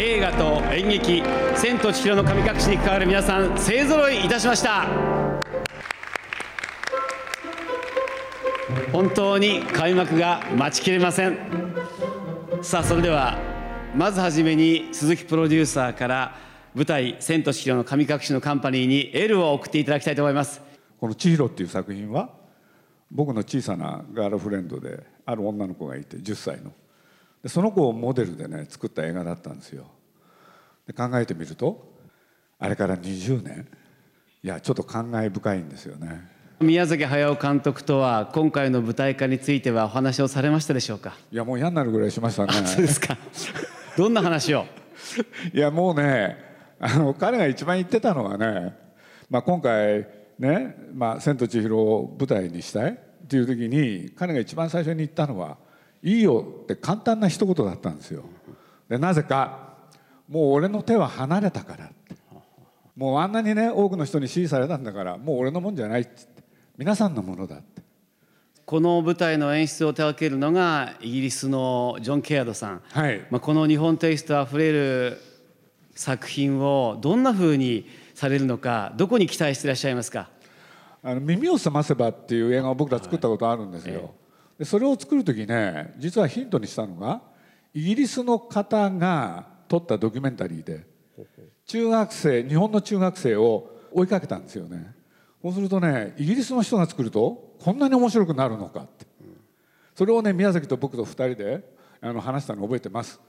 映画と演劇「千と千尋の神隠し」に関わる皆さん勢ぞろいいたしました。本当に開幕が待ちきれません。さあそれではまずはじめに鈴木プロデューサーから舞台「千と千尋の神隠し」のカンパニーにエールを送っていただきたいと思います。この「千尋」っていう作品は僕の小さなガールフレンドである女の子がいて10歳の。でその子をモデルでね作った映画だったんですよ。で考えてみるとあれから20年。いやちょっと感慨深いんですよね。宮崎駿監督とは今回の舞台化についてはお話をされましたでしょうか？いやもう嫌になるぐらいしましたね。そうですか。どんな話を？いやもうねあの彼が一番言ってたのはね、まあ、今回ね「まあ、千と千尋」を舞台にしたいっていう時に彼が一番最初に言ったのは「いいよ」って簡単な一言だったんですよ。でなぜかもう俺の手は離れたからって。もうあんなにね多くの人に支持されたんだからもう俺のもんじゃないって皆さんのものだって。この舞台の演出を手掛けるのがイギリスのジョン・ケアドさん、はい。まあ、この日本テイストあふれる作品をどんなふうにされるのかどこに期待していらっしゃいますか？あの耳を澄ませばっていう映画を僕ら作ったことあるんですよ、でそれを作る時ね実はヒントにしたのがイギリスの方が撮ったドキュメンタリーで中学生日本の中学生を追いかけたんですよね。そうするとねイギリスの人が作るとこんなに面白くなるのかって。それをね宮崎と僕と2人であの話したのを覚えてます。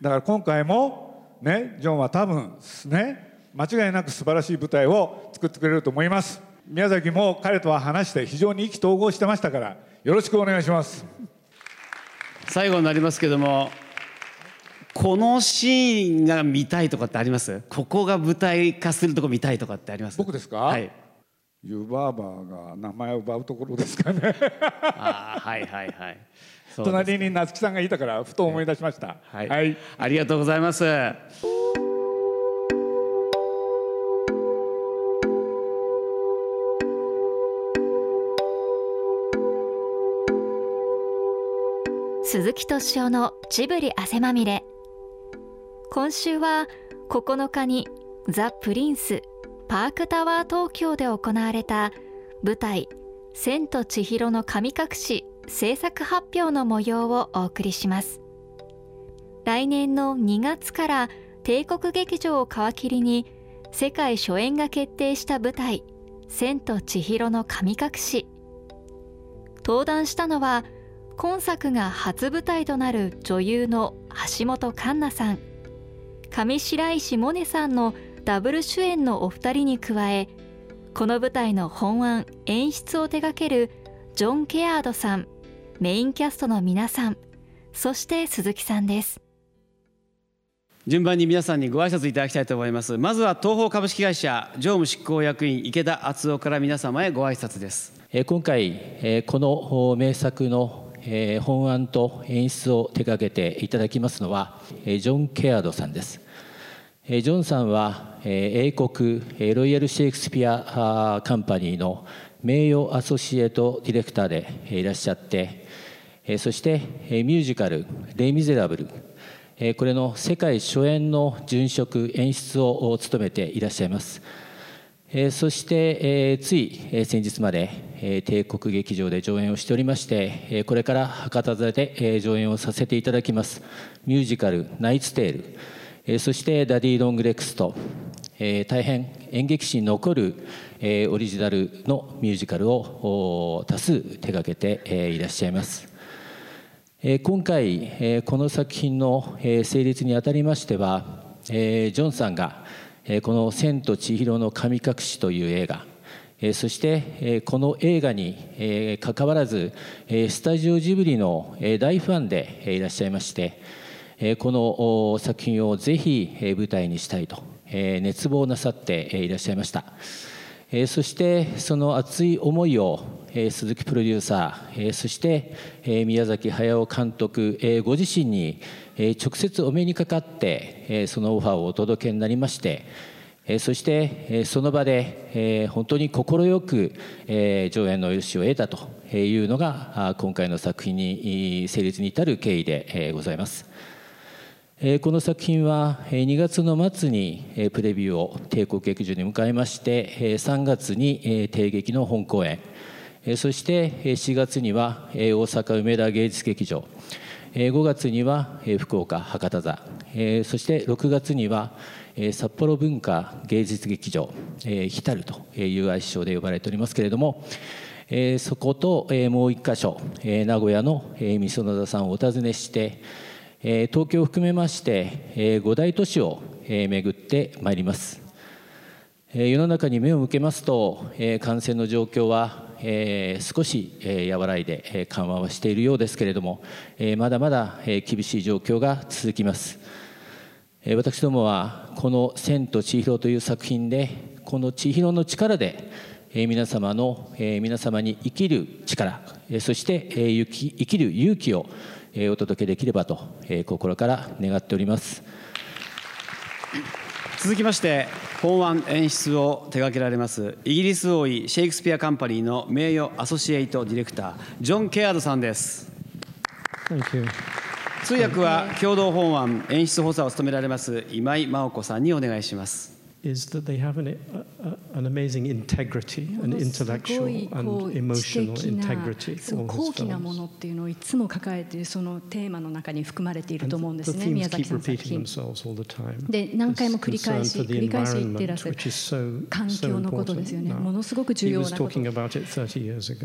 だから今回もねジョンは多分ね間違いなく素晴らしい舞台を作ってくれると思います。宮崎も彼とは話して非常に意気投合してましたからよろしくお願いします。最後になりますけどもこのシーンが見たいとかってあります？ここが舞台化するとこ見たいとかってあります？僕ですか？はい。湯婆婆が名前を奪うところですかね。あーはいはいはい。隣に夏木さんがいたからふと思い出しました。はい、はい。ありがとうございます鈴木敏夫のジブリ汗まみれ。今週は9日にザ・プリンスパークタワー東京で行われた舞台「千と千尋の神隠し」制作発表の模様をお送りします。来年の2月から帝国劇場を皮切りに世界初演が決定した舞台「千と千尋の神隠し」登壇したのは今作が初舞台となる女優の橋本環奈さん。上白石萌音さんのダブル主演のお二人に加えこの舞台の本案演出を手掛けるジョン・ケアードさんメインキャストの皆さんそして鈴木さんです。順番に皆さんにご挨拶いただきたいと思います。まずは東方株式会社常務執行役員池田敦夫から皆様へご挨拶です。えー今回、えーこのお名作のえー本案と演出を手掛けていただきますのはえージョン・ケアードさんです。えージョンさんはえー英国えーロイヤル・シェイクスピアカンパニーの名誉 associate director でいらっしゃってえーそしてえーミュージカル「レ・ミゼラブル」えーこれの世界初演の潤色演出を務めていらっしゃいます。えーそして、えーつい、えー先日まで、え帝国劇場で上演をしておりまして、えこれから博多座で、え上演をさせていただきますミュージカル「Knights' Tale」えそして「Daddy Long Legs と」え大変演劇史に残る、えオリジナルのミュージカルを多数手掛けて、えいらっしゃいます。今回、この作品の、成立にあたりましては、ジョンさんが、この「千と千尋の神隠し」という映画そしてこの映画にえー関わらずスタジオジブリの大ファンでいらっしゃいましてこの作品をぜひ舞台にしたいと熱望なさっていらっしゃいました。そしてその熱い思いを、鈴木プロデューサー、そして、宮崎駿監督、ご自身に、直接お目にかかって、そのオファーをお届けになりまして、そして、その場で、本当に快く、上演の許しを得たというのが今回の作品に成立に至る経緯で、ございます。この作品は2月の末にプレビューを帝国劇場に向かいまして3月に帝劇の本公演。そして4月には大阪梅田芸術劇場。5月には福岡博多座。そして6月には札幌文化芸術劇場ヒタルという愛称で呼ばれておりますけれどもそこともう一箇所名古屋のみその座さんをお訪ねして東京を含めまして5大都市を巡ってまいります。世の中に目を向けますと感染の状況は少し和らいで緩和はしているようですけれどもまだまだ厳しい状況が続きます。私どもはこの「千と千尋」という作品でこの千尋の力で皆様の皆様に生きる力そして生きる勇気をお届けできればと心から願っております。続きまして本案演出を手掛けられますイギリス王位シェイクスピアカンパニーの名誉アソシエイトディレクタージョン・ケアードさんです通訳は共同法案演出補佐を務められます今井真央子さんにお願いします。Is that they have an, an amazing integrity, an intellectual and emotional integrity. 高貴なものっていうのをいつも抱えているそのテーマの中に含まれていると思うんですね、宮崎さんの作品。で、何回も繰り返し、繰り返し言ってらっしゃる環境のことですよね。ものすごく重要なこと。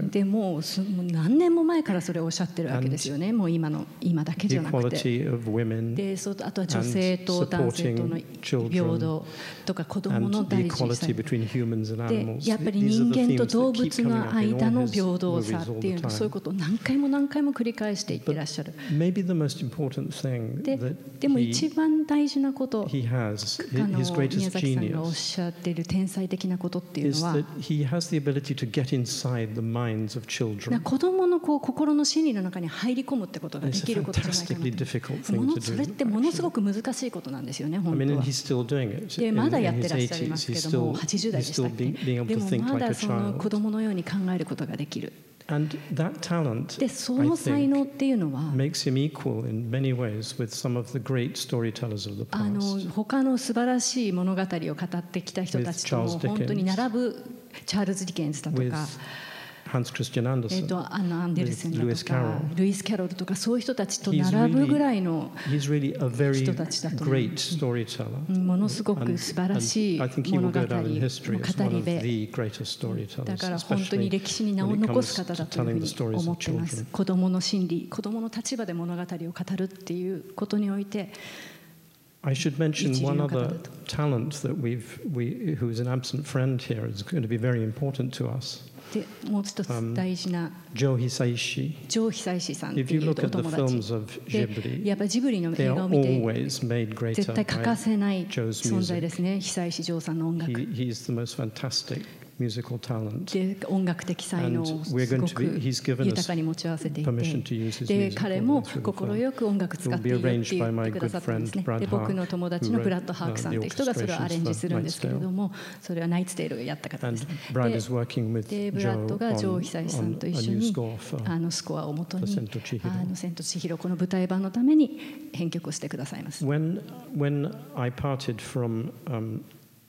でもう何年も前からそれをおっしゃってるわけですよね。もう今の今だけじゃなくて。で、あとは女性と男性との平等とか。か子供の大事さでやっぱり人間と動物の間の平等さっていうのそういうことを何回も何回も繰り返していってらっしゃる。ででも一番大事なことあの宮崎さんがおっしゃっている天才的なことっていうのは。子供のこう心の心理の中に入り込むってことができることじゃないかなそれってものすごく難しいことなんですよね本当は。でまだやってらっしゃいますけども80代でしたっけでもまだその子供のように考えることができる。でその才能っていうのはあの他の素晴らしい物語を語ってきた人たちとも本当に並ぶチャールズ・ディケンズだとか。ハンス・クリスチャン・アンデルソン、えー、とアンナ・アンデルセンルイス・キャロルルイス・キャロルとかそういう人たちと並ぶぐらいの人たちだと思う。ものすごく素晴らしい物語。語り部だから本当に歴史に名を残す方だというふうに思ってます子供の心理子供の立場で物語を語るっていうことにおいて I should mention one other talent that we've, we, who is an absent friend here, is going to be very important to us. でもう一つ大事な、ジョー・ヒサイシジョー・ヒサイシさんっていうお友達。でやっぱりジブリの映画を見て絶対欠かせない存在ですね。ヒサイシジョーさんの音楽。Most fantastic で音楽的才能をすごく豊かに持ち合わせていて。で彼も快く音楽使っているって言ってくださったんですね。で僕の友達のブラッド・ハークさんという人がそれをアレンジするんですけれどもそれはナイツテールをやった方ですでブラッドがジョー・ヒサイさんと一緒にあのスコアをもとに「あの千と千尋」この舞台版のために編曲をしてくださいます。When, when I parted from, um,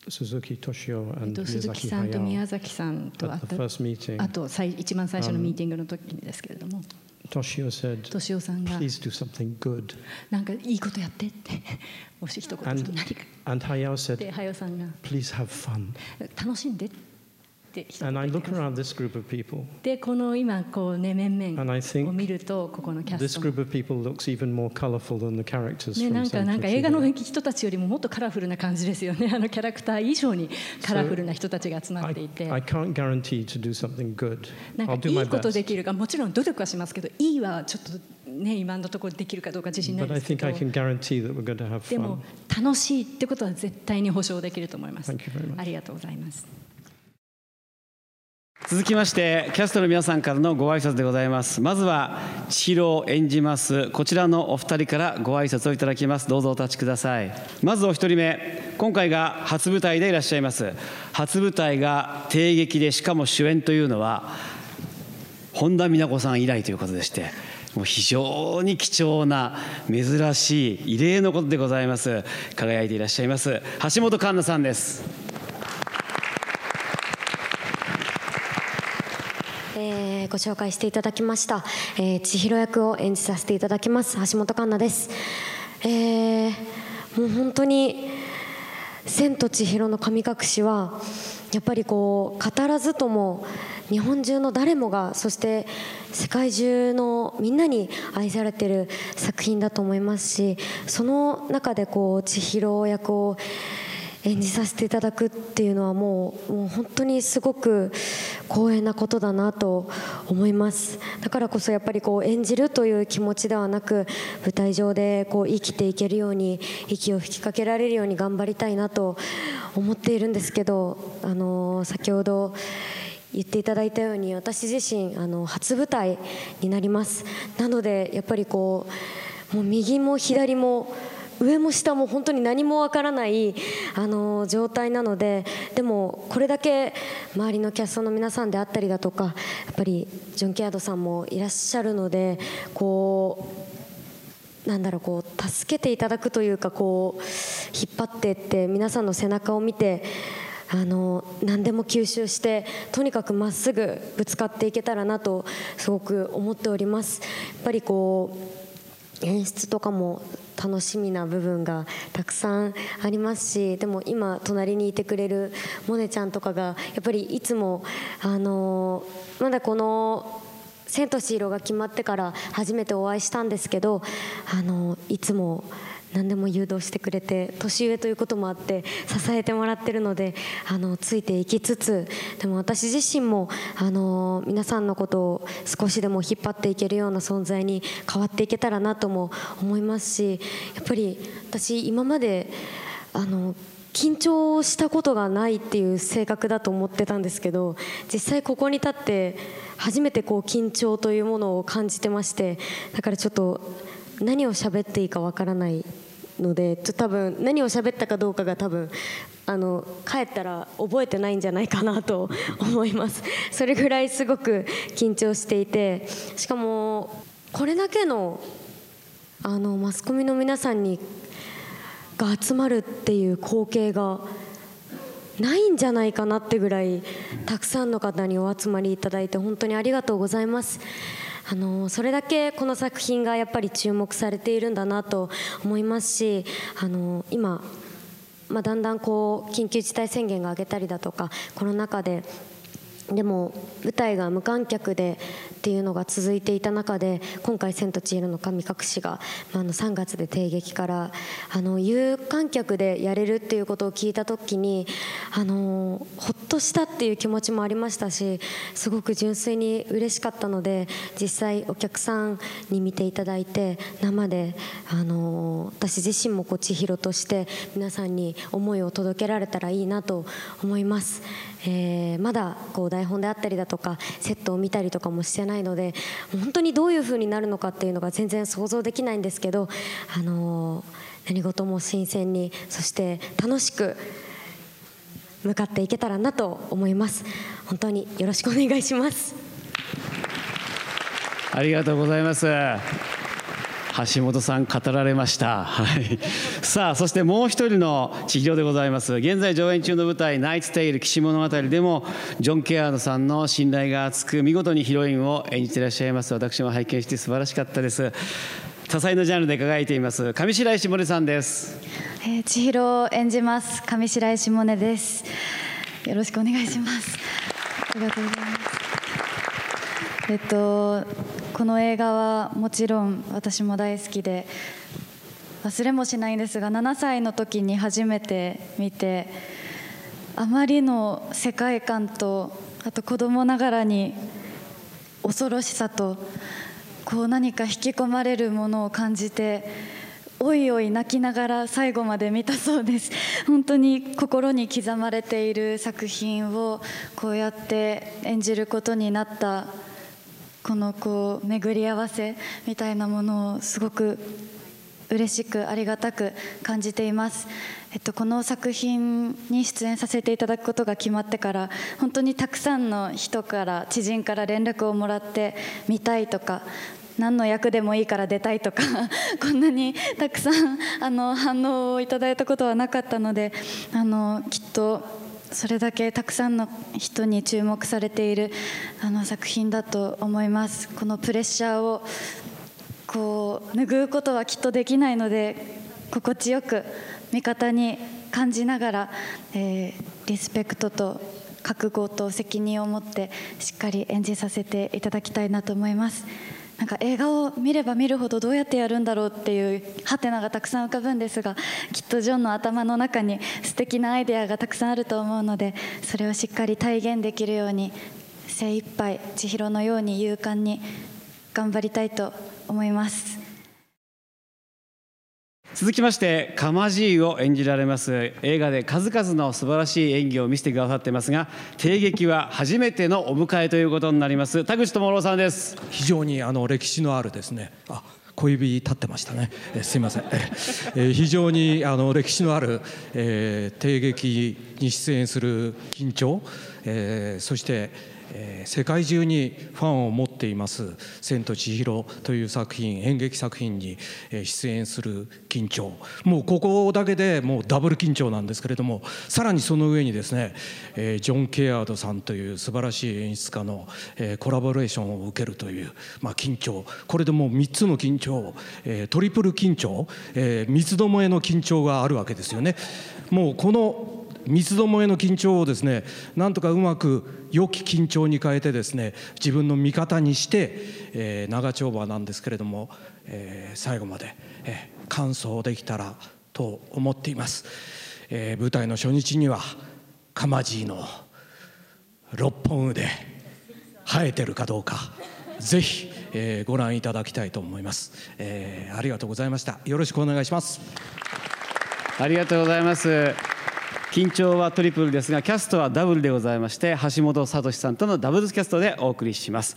鈴木敏夫鈴木さんと宮崎さんと会ったあと最一番最初のミーティングの時にですけれども。敏夫さんがなんかいいことやってってもし一言何か。で、早尾さんが楽しんでって。って人でこの今こうね面々を見るとここのキャスト。ねなんかなんか映画の人たちよりももっとカラフルな感じですよね。あのキャラクター以上にカラフルな人たちが集まっていて。なんかいいことできるかもちろん努力はしますけどいいはちょっとね、今のところできるかどうか自信ないですけど。でも楽しいってことは絶対に保証できると思います。ありがとうございます続きましてキャストの皆さんからのご挨拶でございます。まずは千尋を演じますこちらのお二人からご挨拶をいただきます。どうぞお立ちください。まずお一人目。今回が初舞台でいらっしゃいます。初舞台が帝劇でしかも主演というのは本田美奈子さん以来ということでしてもう非常に貴重な珍しい異例のことでございます。輝いていらっしゃいます。橋本環奈さんです。えー、ご紹介していただきました、えー、千尋役を演じさせていただきます橋本環奈です、えー、もう本当に「千と千尋の神隠し」はやっぱりこう語らずとも日本中の誰もがそして世界中のみんなに愛されてる作品だと思いますしその中でこう千尋役を演じさせていただくっていうのはもうもう本当にすごく光栄なことだなと思います。だからこそやっぱりこう演じるという気持ちではなく舞台上でこう生きていけるように息を吹きかけられるように頑張りたいなと思っているんですけどあの先ほど言っていただいたように私自身あの初舞台になります。なのでやっぱりこうもう右も左も上も下も本当に何もわからないあの状態なのででもこれだけ周りのキャストの皆さんであったりだとかやっぱりジョン・ケアドさんもいらっしゃるのでこうなんだろうこう助けていただくというかこう引っ張っていって皆さんの背中を見てあの何でも吸収してとにかくまっすぐぶつかっていけたらなとすごく思っております。やっぱりこう演出とかも楽しみな部分がたくさんありますしでも今隣にいてくれるモネちゃんとかがやっぱりいつもあのまだこの「千と千尋」が決まってから初めてお会いしたんですけどあのいつも。何でも誘導してくれて年上ということもあって支えてもらってるのであのついていきつつでも私自身もあの皆さんのことを少しでも引っ張っていけるような存在に変わっていけたらなとも思いますしやっぱり私今まであの緊張したことがないっていう性格だと思ってたんですけど実際ここに立って初めてこう緊張というものを感じてましてだからちょっと何を喋っていいかわからないのでちょ多分何を喋ったかどうかが多分あの帰ったら覚えてないんじゃないかなと思います それぐらいすごく緊張していてしかもこれだけのあのマスコミの皆さんにが集まるっていう光景がないんじゃないかなってぐらいたくさんの方にお集まりいただいて本当にありがとうございます。あのそれだけこの作品がやっぱり注目されているんだなと思いますしあの今、まあ、だんだんこう緊急事態宣言が上げたりだとかコロナ禍ででも舞台が無観客でっていうのが続いていた中で今回「千と千尋の神隠しがま」あの3月で帝劇からあの有観客でやれるっていうことを聞いた時にあのほっとしたっていう気持ちもありましたしすごく純粋に嬉しかったので実際お客さんに見ていただいて生であの私自身もこう千尋として皆さんに思いを届けられたらいいなと思います。えー、まだこう台本であったりだとかセットを見たりとかもしてないので本当にどういうふうになるのかっていうのが全然想像できないんですけど、あのー、何事も新鮮にそして楽しく向かっていけたらなと思います。本当によろしくお願いします。ありがとうございます。橋本さん語られました、はい、さあそしてもう一人の千尋でございます。現在上演中の舞台「ナイツ・テイル騎士物語」でもジョン・ケアードさんの信頼が厚く見事にヒロインを演じていらっしゃいます。私も拝見して素晴らしかったです。多彩なジャンルで輝いています。上白石萌音さんです、えー、千尋を演じます。上白石萌音です。よろしくお願いします。ありがとうございます。えっとこの映画はもちろん私も大好きで忘れもしないんですが7歳の時に初めて見てあまりの世界観とあと子供ながらに恐ろしさとこう何か引き込まれるものを感じておいおい泣きながら最後まで見たそうです。本当に心に刻まれている作品をこうやって演じることになったこのこう巡り合わせみたいなものをすごく嬉しくありがたく感じています、えっと、この作品に出演させていただくことが決まってから本当にたくさんの人から知人から連絡をもらって見たいとか何の役でもいいから出たいとか こんなにたくさんあの反応をいただいたことはなかったのであのきっとそれだけたくさんの人に注目されているあの作品だと思います。このプレッシャーをこう拭うことはきっとできないので心地よく味方に感じながら、えー、リスペクトと覚悟と責任を持ってしっかり演じさせていただきたいなと思います。なんか映画を見れば見るほどどうやってやるんだろうっていうハテナがたくさん浮かぶんですがきっとジョンの頭の中に素敵なアイデアがたくさんあると思うのでそれをしっかり体現できるように精一杯千尋のように勇敢に頑張りたいと思います。続きましてかまじいを演じられます映画で数々の素晴らしい演技を見せてくださってますが帝劇は初めてのお迎えということになります。田口智郎さんです。非常にあの歴史のあるですね。あ小指立ってましたね、えすいません、え非常にあの歴史のある、えー、帝劇に出演する緊張、えー、そしてえー、世界中にファンを持っています「千と千尋」という作品演劇作品に出演する緊張もうここだけでもうダブル緊張なんですけれどもさらにその上にですね、えー、ジョン・ケアードさんという素晴らしい演出家の、えー、コラボレーションを受けるという、まあ、緊張これでもう3つの緊張、えー、トリプル緊張、えー、三つどもえの緊張があるわけですよね。もうこの三つどもえの緊張をですねなんとかうまく良き緊張に変えてですね自分の味方にして、えー、長丁場なんですけれども、えー、最後まで、えー、完走できたらと思っています、えー、舞台の初日にはかまじいの六本腕生えてるかどうかぜひ、えー、ご覧いただきたいと思います、えー、ありがとうございました。よろしくお願いします。ありがとうございます。緊張はトリプルですがキャストはダブルでございまして橋本聡さんとのダブルキャストでお送りします。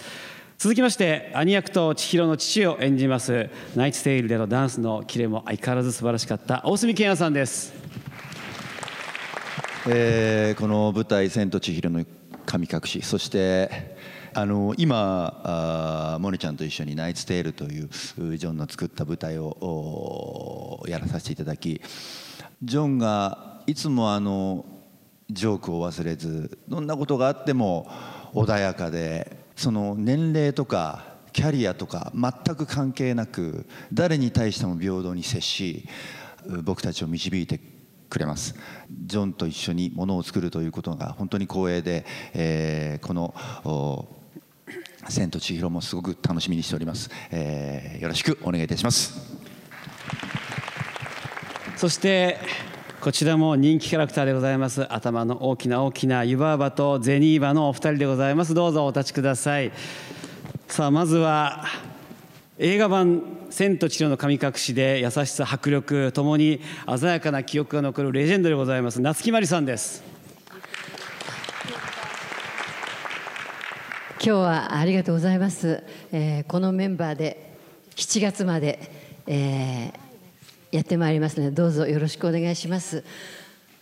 続きまして兄役と千尋の父を演じますナイツテイルでのダンスのキレも相変わらず素晴らしかった大隅健也さんです、えー、この舞台「千と千尋の神隠し」そしてあの今あモネちゃんと一緒に「ナイツ・テイル」というジョンの作った舞台をやらさせていただきジョンがいつもあのジョークを忘れずどんなことがあっても穏やかでその年齢とかキャリアとか全く関係なく誰に対しても平等に接し僕たちを導いてくれます。ジョンと一緒にものを作るということが本当に光栄で、えー、この「千と千尋」もすごく楽しみにしております、えー、よろしくお願いいたします。そしてこちらも人気キャラクターでございます。頭の大きな大きな湯婆婆とゼニーバのお二人でございます。どうぞお立ちください。さあまずは映画版「千と千尋の神隠し」で優しさ迫力ともに鮮やかな記憶が残るレジェンドでございます。夏木マリさんです。今日はありがとうございます、えー、このメンバーで7月まで、えーやってまいりますのでどうぞよろしくお願いします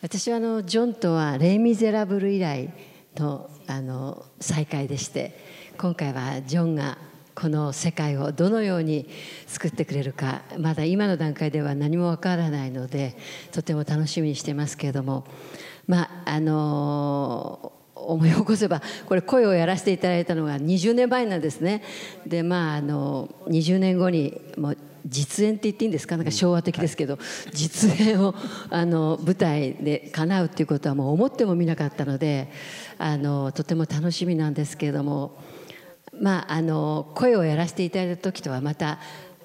私はあのジョンとは「レイ・ミゼラブル」以来のあの再会でして今回はジョンがこの世界をどのように作ってくれるかまだ今の段階では何もわからないのでとても楽しみにしてますけれどもまああの思い起こせばこれ声をやらせていただいたのが20年前なんですね。でまああの20年後にも実演って言っていいんですか？なんか昭和的ですけど、実演をあの舞台で叶うっていうことはもう思ってもみなかったのであのとても楽しみなんですけれども。まああの声をやらせていただいた時とはまた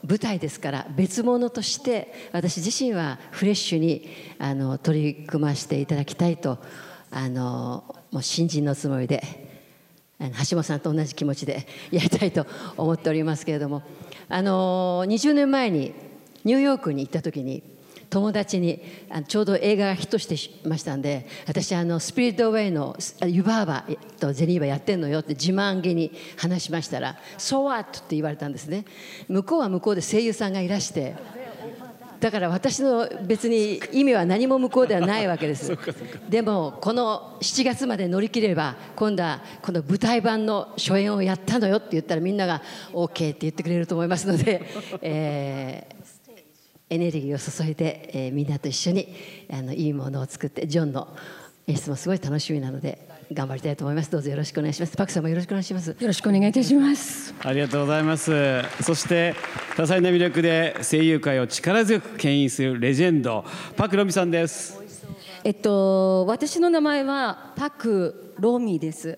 舞台ですから別物として私自身はフレッシュにあの取り組ませていただきたいとあのもう新人のつもりで橋本さんと同じ気持ちでやりたいと思っておりますけれども。あの20年前にニューヨークに行った時に友達にあのちょうど映画がヒットしてましたんで私あのスピリットウェイの湯婆婆とゼニーバやってんのよって自慢げに話しましたら「So what?」って言われたんですね向こうは向こうで声優さんがいらしてだから私の別に意味は何も向こうではないわけです。でもこの7月まで乗り切れば今度はこの舞台版の初演をやったのよって言ったらみんなが OK って言ってくれると思いますので、えー、エネルギーを注いで、えー、みんなと一緒にあのいいものを作ってジョンの演出もすごい楽しみなので頑張りたいと思います。どうぞよろしくお願いします。パクさんもよろしくお願いします。よろしくお願いいたします。ありがとうございます。そして多彩な魅力で声優界を力強く牽引するレジェンドパクロミさんです。えっと私の名前はパクロミです。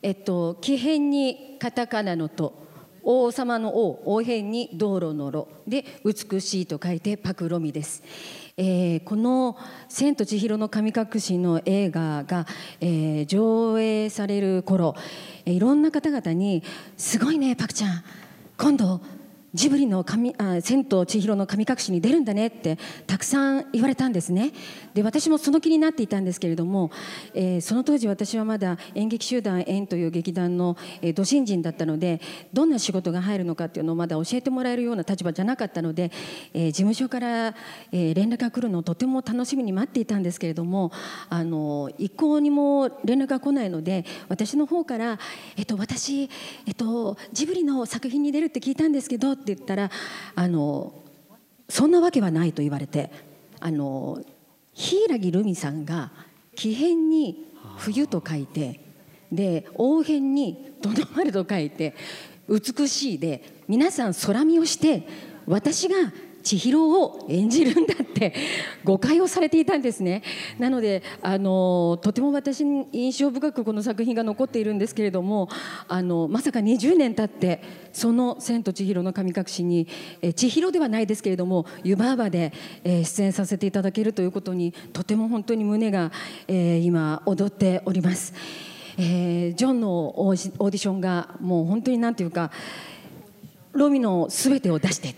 えっと木偏にカタカナのと王様の王王辺に道路の路で美しいと書いてパクロミですえー、この「千と千尋の神隠し」の映画が、えー、上映される頃、え、いろんな方々に「すごいねパクちゃん今度ジブリの神あ千と千尋の神隠しに出るんだねってたくさん言われたんですね。で私もその気になっていたんですけれども、えー、その当時私はまだ演劇集団縁という劇団の、えー、土新人だったのでどんな仕事が入るのかっていうのをまだ教えてもらえるような立場じゃなかったので、えー、事務所から、えー、連絡が来るのをとても楽しみに待っていたんですけれどもあの一向にも連絡が来ないので私の方から「えっと、私、えっと、ジブリの作品に出るって聞いたんですけど」って言ったらあのそんなわけはないと言われてあの柊留美さんが木片に冬と書いてで王変にとどまると書いて美しいで皆さん空見をして私が千尋を演じるんだって誤解をされていたんですねなのであのとても私に印象深くこの作品が残っているんですけれどもあのまさか20年経ってその「千と千尋の神隠しに」え千尋ではないですけれども湯婆婆で、え出演させていただけるということにとても本当に胸が、え今踊っております。えー、ジョンのオーディションがもう本当に何ていうかロミの全てを出して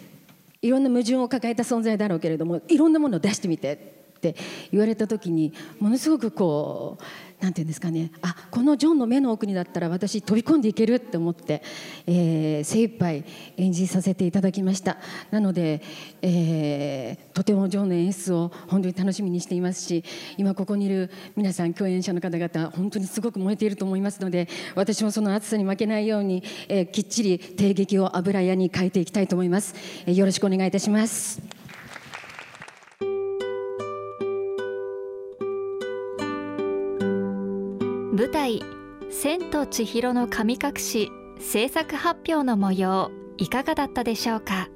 いろんな矛盾を抱えた存在だろうけれどもいろんなものを出してみてって言われた時にものすごくこうなんていうんですかね。あこのジョンの目の奥にだったら私飛び込んでいけるって思って、えー、精一杯演じさせていただきました。なので、えー、とてもジョンの演出を本当に楽しみにしていますし今ここにいる皆さん共演者の方々本当にすごく燃えていると思いますので私もその暑さに負けないように、えー、きっちり帝劇を油屋に変えていきたいと思います、え、よろしくお願いいたします。舞台「千と千尋の神隠し」制作発表の模様いかがだったでしょうか？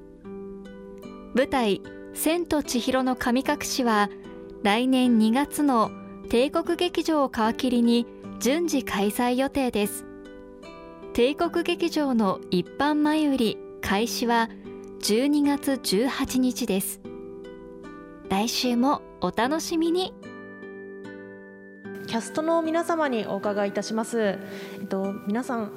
舞台「千と千尋の神隠し」は来年2月の帝国劇場を皮切りに順次開催予定です。帝国劇場の一般前売り開始は12月18日です。来週もお楽しみに。キャストの皆様にお伺いいたします。えっと、皆さん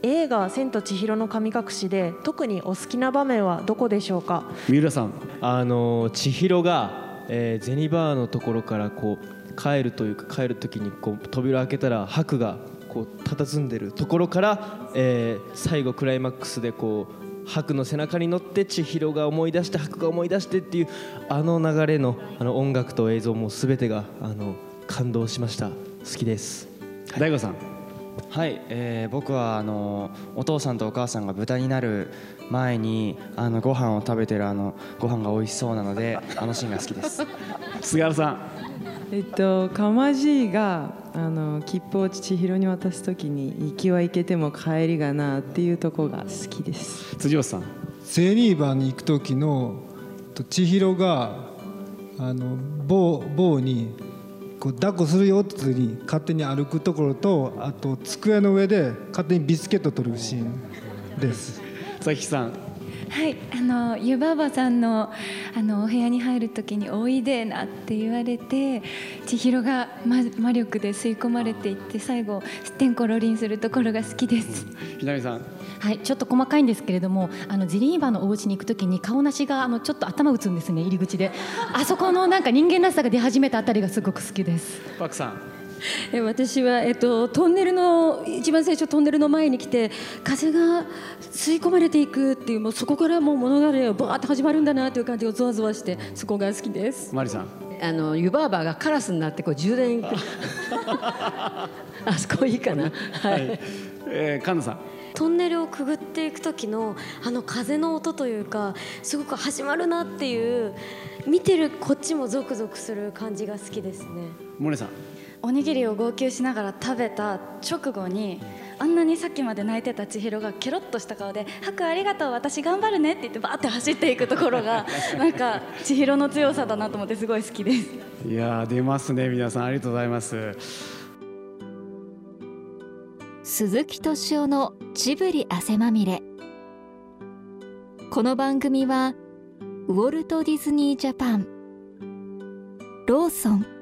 映画「千と千尋の神隠し」で特にお好きな場面はどこでしょうか？三浦さんあの千尋が、えー、銭バーのところからこう帰るというか帰る時にこう扉開けたら白がこう佇んでるところから、えー、最後クライマックスでこう白の背中に乗って千尋が思い出して白が思い出してっていうあの流れのあの音楽と映像も全てがあの感動しました。好きです。大悟さん。はい、えー、僕はあのお父さんとお母さんが豚になる前にあのご飯を食べてるあのご飯が美味しそうなのであのシーンが好きです。菅原さん。えっとかまじいがあの切符を千尋に渡す時に行きは行けても帰りがなっていうとこが好きです。辻尾さん。ゼニーバーに行く時の千尋があの某某にこう抱っこするよってに勝手に歩くところとあと机の上で勝手にビスケット取るシーンです。佐々木さん。はいあの湯婆婆さんのあのお部屋に入る時に「おいでな」って言われて千尋が魔魔力で吸い込まれていって最後すってんころりんするところが好きです。ひなみさん。はい、ちょっと細かいんですけれどもあのジリーバのお家に行くときに顔なしがあのちょっと頭打つんですね入り口で。あそこのなんか人間らしさが出始めたあたりがすごく好きです。パクさん私は、えっと、トンネルの一番最初トンネルの前に来て風が吸い込まれていくっていうもうそこからもう物語がバーッと始まるんだなという感じがゾワゾワしてそこが好きです。マリさん。あの湯婆婆がカラスになってこう充電。あそこいいかな。はい、はい、えー、神田さん。トンネルをくぐっていく時のあの風の音というかすごく始まるなっていう見てるこっちもゾクゾクする感じが好きですね。モネさんおにぎりを号泣しながら食べた直後にあんなにさっきまで泣いてた千尋がケロッとした顔で「ハクありがとう私頑張るね」って言ってバーって走っていくところが なんか千尋の強さだなと思ってすごい好きです。いや出ますね皆さん。ありがとうございます。鈴木敏夫のジブリ汗まみれ。この番組はウォルト・ディズニー・ジャパン。ローソン